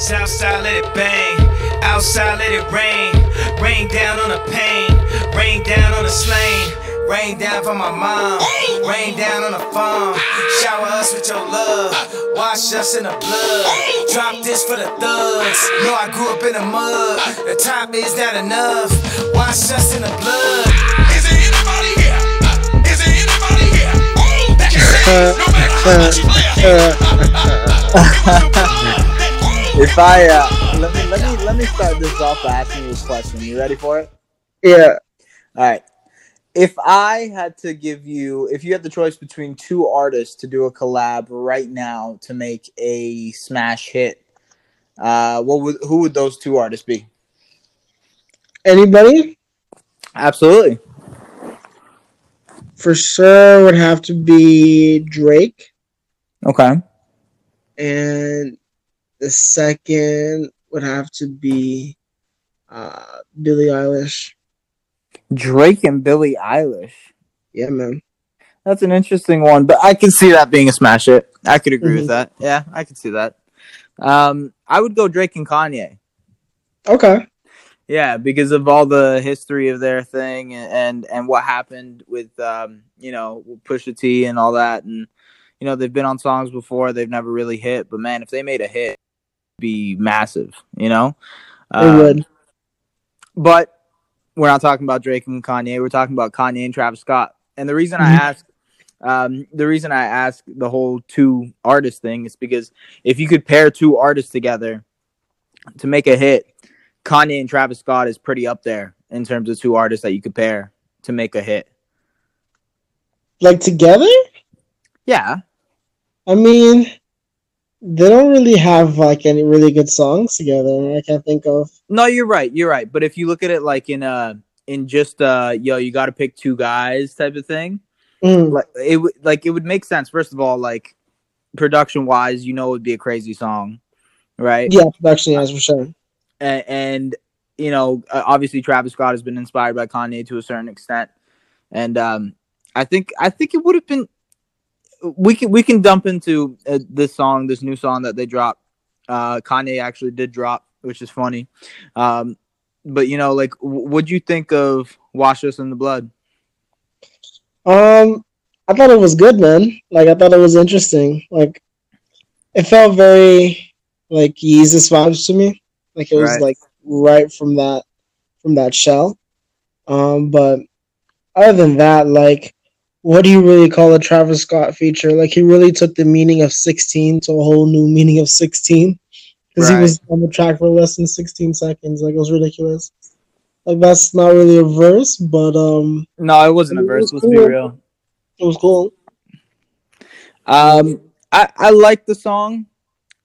Southside let it bang, outside let it rain. Rain down on the pain, rain down on the slain. Rain down for my mom, rain down on the farm. Shower us with your love, wash us in the blood. Drop this for the thugs. Know I grew up in the mud. The top is not enough. Wash us in the blood. Is there anybody here? Is there anybody here? That can say no matter how much you play. If I uh, let me let me let me start this off by asking you a question. You ready for it? Yeah. All right. If I had to give you, if you had the choice between two artists to do a collab right now to make a smash hit, uh, what would who would those two artists be? Anybody? Absolutely. For sure would have to be Drake. Okay. And the second would have to be uh Billie Eilish. Drake and Billie Eilish. Yeah, man. That's an interesting one, but I can see that being a smash hit. I could agree Mhm. with that. Yeah, I could see that. Um, I would go Drake and Kanye. Okay. Yeah, because of all the history of their thing and and, and what happened with um, you know, Pusha T and all that and you know, they've been on songs before, they've never really hit, but man, if they made a hit, be massive, you know? They Um, would. But we're not talking about Drake and Kanye, we're talking about Kanye and Travis Scott. And the reason I Mhm. ask um, the reason I ask the whole two artist thing is because if you could pair two artists together to make a hit, Kanye and Travis Scott is pretty up there in terms of two artists that you could pair to make a hit. Like together? Yeah. I mean, they don't really have like any really good songs together. I can't think of. No, you're right. You're right. But if you look at it like in uh in just uh yo, you got to pick two guys type of thing, Mm, like it would like it would make sense. First of all, like production wise, you know, it would be a crazy song, right? yeah, production, yes, for sure. and, and you know obviously Travis Scott has been inspired by Kanye to a certain extent, and um, I think I think it would have been we can we can dump into uh, this song, this new song that they dropped. Uh, Kanye actually did drop, which is funny. Um, but you know, like, w- what'd you think of "Wash Us in the Blood"? Um, I thought it was good, man. Like I thought it was interesting. Like it felt very like Yeezus vibes to me. Like it was Right. like right from that from that shell. Um, but other than that, like what do you really call a Travis Scott feature? Like he really took the meaning of sixteen to a whole new meaning of sixteen. Because Right. he was on the track for less than sixteen seconds. Like it was ridiculous. Like that's not really a verse, but um No, it wasn't a It verse. was Let's be real. it was cool. Um, I I liked the song.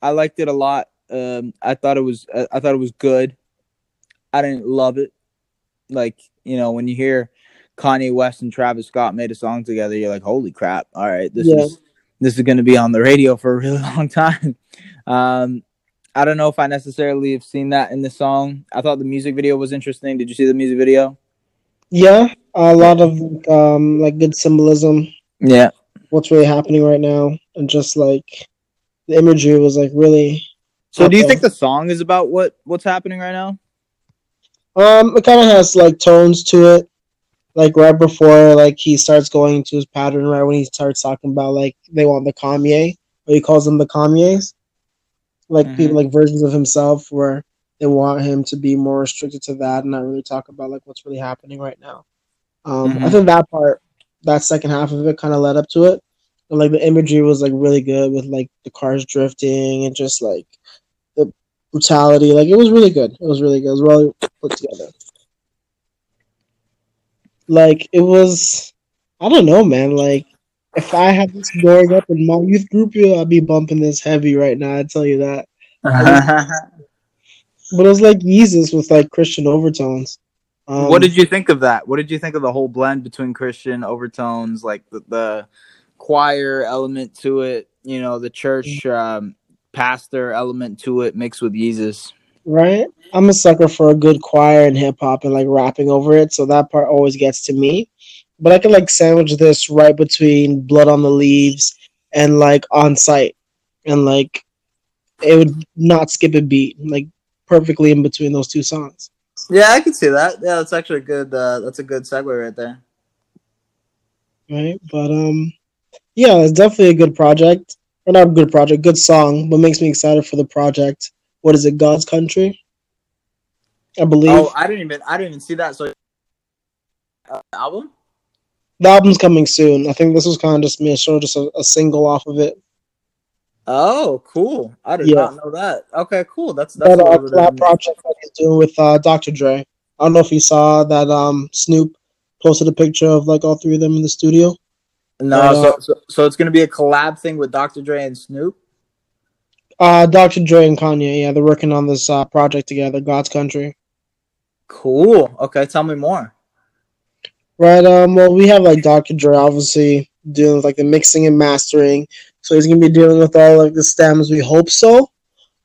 I liked it a lot. Um, I thought it was I, I thought it was good. I didn't love it. Like you know, when you hear Kanye West and Travis Scott made a song together, you're like, holy crap! All right, this Yeah. is this is going to be on the radio for a really long time. Um, I don't know if I necessarily have seen that in the song. I thought the music video was interesting. Did you see the music video? Yeah, a lot of um like good symbolism. Yeah. What's really happening right now, and just like the imagery was like really. So, do you think the song is about what what's happening right now? Um, it kind of has like tones to it, like right before like he starts going into his pattern. Right when he starts talking about like they want the Kanye, or he calls them the Kanyes, like Mhm. people like versions of himself where they want him to be more restricted to that and not really talk about like what's really happening right now. Um, I Mhm. think that part, that second half of it, kind of led up to it. And like the imagery was like really good with like the cars drifting and just like the brutality. Like it was really good. It was really good. It was really put together. Like it was, I don't know, man. Like if I had this growing up in my youth group, I'd be bumping this heavy right now. I tell you that. But it was like Jesus with like Christian overtones. Um, what did you think of that? What did you think of the whole blend between Christian overtones, like the, the choir element to it, you know, the church um, pastor element to it mixed with Jesus? Right? I'm a sucker for a good choir and hip hop and like rapping over it, so that part always gets to me. But I can like sandwich this right between Blood on the Leaves and like On Sight, and like it would not skip a beat, like perfectly in between those two songs. Yeah, I can see that. Yeah, that's actually a good. Uh, that's a good segue right there. Right, but um, yeah, it's definitely a good project. Or not a good project, good song, but makes me excited for the project. What is it, God's Country? I believe Oh, I didn't even. I didn't even see that. So, uh, album. the album's coming soon. I think this was kind of just me show, just a, a single off of it. Oh, cool! I did Yeah. not know that. Okay, cool. That's that's That uh, bit collab of- project that he's doing with uh, Dr. Dre. I don't know if you saw that. Um, Snoop posted a picture of like all three of them in the studio. No, Uh, so, so so it's gonna be a collab thing with Dr. Dre and Snoop. Uh, Dr. Dre and Kanye, yeah, they're working on this uh, project together, God's Country. Cool. Okay, tell me more. Right. Um. Well, we have like Dr. Dre obviously doing like the mixing and mastering, so he's gonna be dealing with all like the stems. We hope so.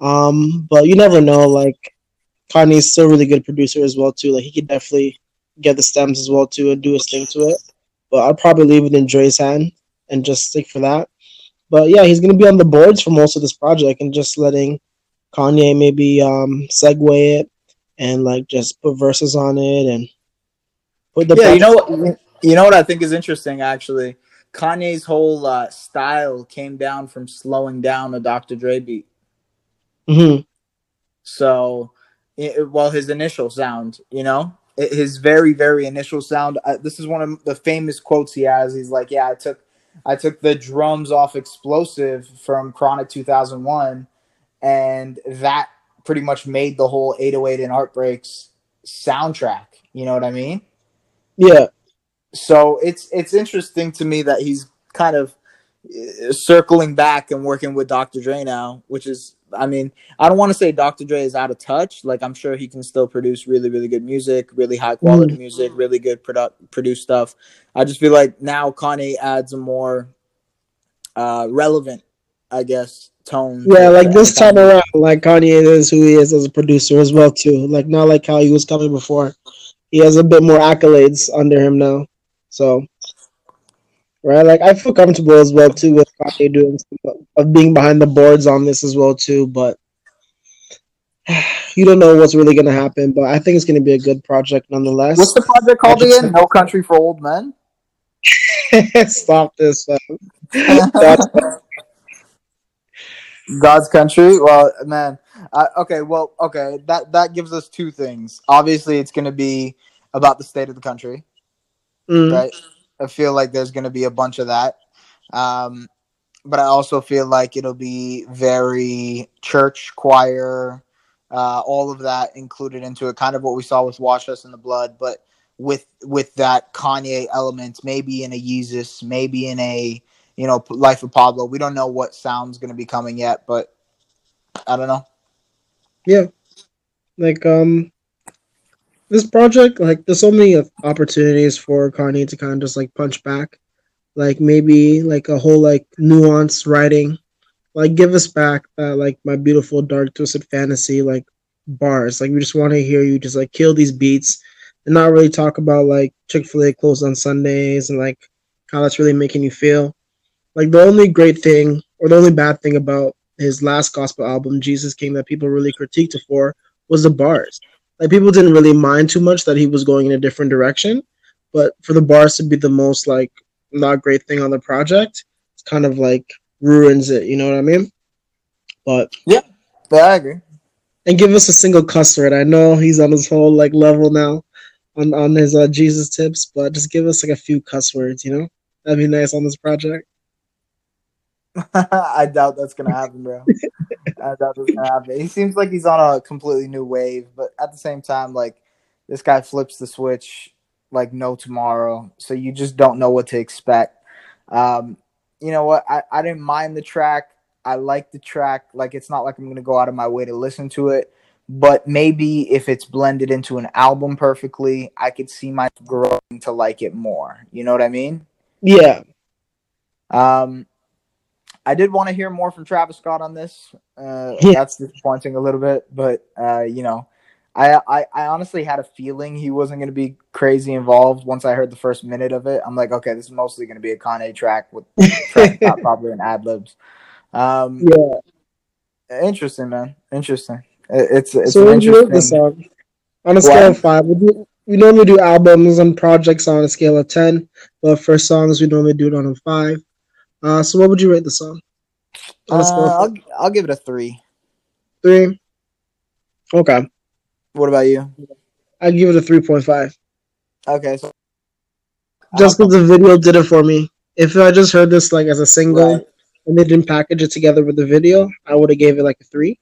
Um. But you never know. Like Kanye's still a really good producer as well too. Like he could definitely get the stems as well too and do his thing to it. But I'd probably leave it in Dre's hand and just stick for that. But yeah, he's gonna be on the boards for most of this project and just letting Kanye maybe um segue it and like just put verses on it and put the yeah, you know what? You know what I think is interesting actually. Kanye's whole uh, style came down from slowing down a Dr. Dre beat. Mhm. So, it, well, his initial sound, you know, It- his very, very initial sound. Uh, this is one of the famous quotes he has. He's like, "Yeah, I took, I took the drums off Xplosive from Chronic 2001, and that pretty much made the whole 808 and Heartbreaks soundtrack. You know what I mean? Yeah. so it's it's interesting to me that he's kind of uh, circling back and working with Dr. Dre now, which is I mean, I don't want to say Dr. Dre is out of touch. Like I'm sure he can still produce really really good music, really high quality music, really good product produce stuff. I just feel like now Kanye adds a more uh relevant, I guess, tone. Yeah, like this time around, like Kanye is who he is as a producer as well too. Like not like how he was coming before. He has a bit more accolades under him now. So right, like I feel comfortable as well too with Kanye doing some, of being behind the boards on this as well too. But you don't know what's really gonna happen. But I think it's gonna be a good project nonetheless. What's the project called again? No Country for Old Men. Stop this. God's country. Well, man. Uh, okay. Well, okay. That that gives us two things. Obviously, it's going to be about the state of the country, Mm. right? I feel like there's going to be a bunch of that. Um, but I also feel like it'll be very church choir, uh, all of that included into it. Kind of what we saw with "Wash Us in the Blood," but with with that Kanye element, maybe in a Yeezus, maybe in a you know Life of Pablo. We don't know what sound's going to be coming yet, but I don't know. Yeah, like um this project like there's so many opportunities for Kanye to kind of just like punch back. Like maybe like a whole like nuanced writing. Like give us back that like my beautiful dark twisted fantasy like bars. Like we just want to hear you just like kill these beats and not really talk about like chick-fil-a closed on sundays and like how that's really making you feel. Like the only great thing or the only bad thing about his last gospel album jesus king that people really critiqued it for was the bars. Like people didn't really mind too much that he was going in a different direction, but for the bars to be the most like not great thing on the project, it's kind of like ruins it. You know what I mean? But Yeah, but I agree. and give us a single cuss word. I know he's on his whole like level now on on his uh, Jesus tips, but just give us like a few cuss words. You know, that'd be nice on this project. I doubt that's gonna happen, bro. I doubt that's gonna happen. He seems like he's on a completely new wave, but at the same time, like this guy flips the switch like no tomorrow, so you just don't know what to expect. Um, you know what? I, I didn't mind the track. I like the track. Like it's not like I'm gonna go out of my way to listen to it, but maybe if it's blended into an album perfectly, I could see my growing to like it more. You know what I mean? Yeah, Um, I did want to hear more from Travis Scott on this. Uh, Yeah. That's disappointing a little bit, but uh, you know, I, I I honestly had a feeling he wasn't going to be crazy involved. Once I heard the first minute of it, I'm like, okay, this is mostly going to be a Kanye track with Scott probably an ad libs. Um, yeah. Interesting, man. Interesting. It- It's it's so an you interesting. the song? On a scale What? of five, we, do, we normally do albums and projects on a scale of ten, but for songs we normally do it on a five. Uh, so what would you rate the song? Uh, a scale of I'll? I'll give it a three. three. Okay, What about you? I give it a three point five. Okay, so Just because the video did it for me. If I just heard this like as a single Right. and they didn't package it together with the video, I would have gave it like a three.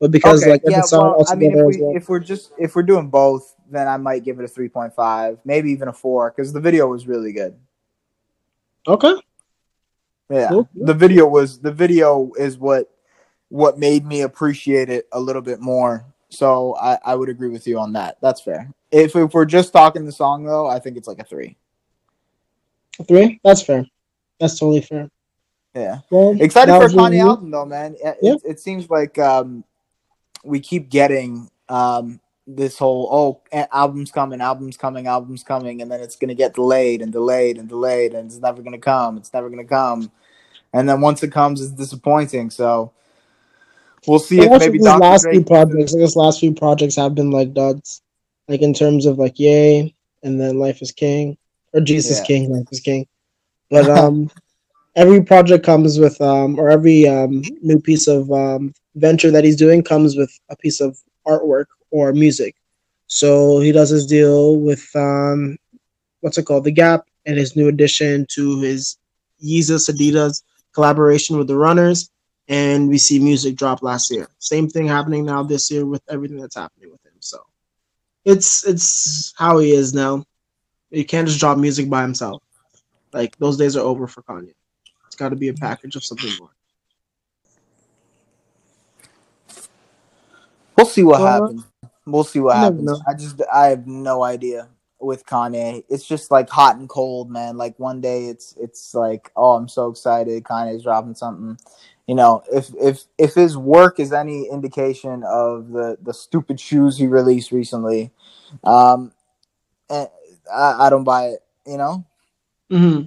But because okay, like yeah. song Well, I mean, if we well. if we're just if we're doing both, then I might give it a three point five, maybe even a four, because the video was really good. Okay. Yeah, Cool. the video was the video is what what made me appreciate it a little bit more. So I, I would agree with you on that. That's fair. If if we're just talking the song though, I think it's like a three. Three? That's fair. That's totally fair. Yeah. Well, Excited for a Kanye album though, man. It, Yeah. it, it seems like um, we keep getting um, this whole oh a- album's coming, album's coming, album's coming, and then it's gonna get delayed and delayed and delayed, and it's never gonna come. It's never gonna come, and then once it comes, it's disappointing. So we'll see if maybe these Dr. last Dre. few projects, I guess last few projects have been like duds. Like in terms of like Ye and then Life is King. Or Jesus Yeah. King, Life is King. But um every project comes with um or every um new piece of um venture that he's doing comes with a piece of artwork or music. So he does his deal with um what's it called? The Gap and his new addition to his Yeezus Adidas collaboration with the runners and we see music drop last year. Same thing happening now this year with everything that's happening with him. So it's it's how he is now. He can't just drop music by himself. Like those days are over for Kanye. It's got to be a package of something more. We'll see what Uh, happens. We'll see what happens. know. I just I have no idea with Kanye. It's just like hot and cold, man. Like one day it's it's like, oh, I'm so excited. Kanye's dropping something. You know, if if if his work is any indication of the the stupid shoes he released recently, um, eh, I, I don't buy it. You know, Mm-hmm.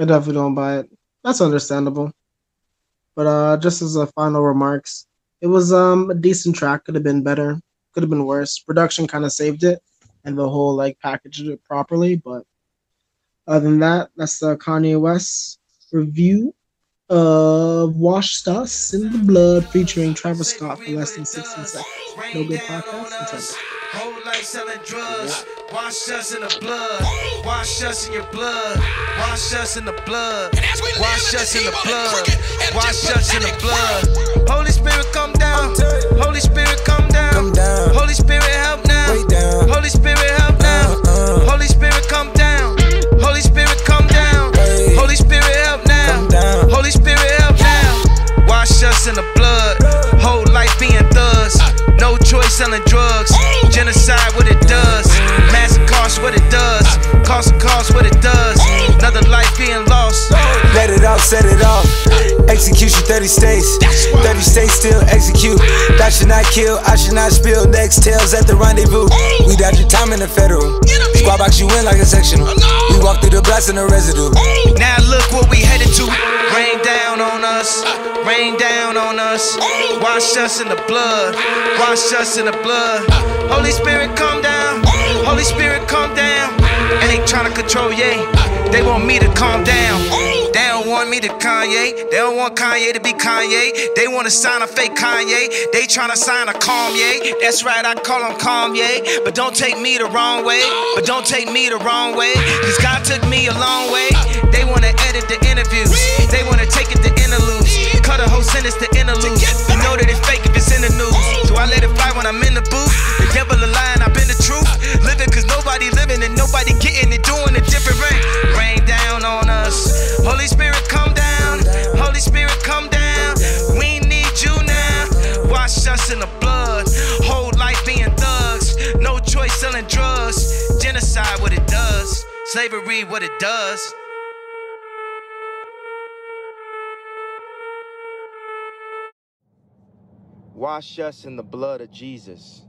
I definitely don't buy it. That's understandable. But uh, just as a final remarks, it was um a decent track. Could have been better. Could have been worse. Production kind of saved it, and the whole like packaged it properly. But other than that, that's the Kanye West review of "Washed Us in the Blood" featuring Travis Scott for less than 16 seconds. No good podcast. Whole life selling drugs. Wash us in the blood. Wash us in your blood. Wash us in the blood. And as we live Wash us in the blood. Wash us in the blood. Holy Spirit, come down. Holy Spirit, come down. Holy Spirit, help now. Holy Spirit, help now. Uh, Holy Spirit, come down. Holy Spirit, come down. Holy Spirit, help now. Holy Spirit, help now. Wash us in the blood. Whole life being thugs. No choice selling drugs. Genocide, what Cost of cost, what it does. Another life being lost. Let it off, set it off. Execution 30 states. 30 states still execute. That should not kill, I should not spill. Next tails at the rendezvous. We dodge your time in the federal. Squad box you in like a sectional. We walk through the blast and the residue. Now look what we headed to. Rain down on us. Rain down on us. Wash us in the blood. Wash us in the blood. Holy Spirit, come down. Holy Spirit, calm down. And they tryna control Ye. They want me to calm down. They don't want me to Kanye. They don't want Kanye to be Kanye. They wanna sign a fake Kanye. They tryna sign a calm Kanye. That's right, I call him Kanye. But don't take me the wrong way. But don't take me the wrong way. Cause God took me a long way. They wanna edit the interviews. They wanna take it to interludes. Cut a whole sentence to interludes. Slavery, what it does. Wash us in the blood of Jesus.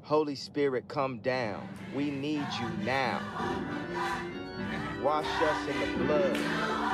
Holy Spirit, come down. We need you now. Wash us in the blood.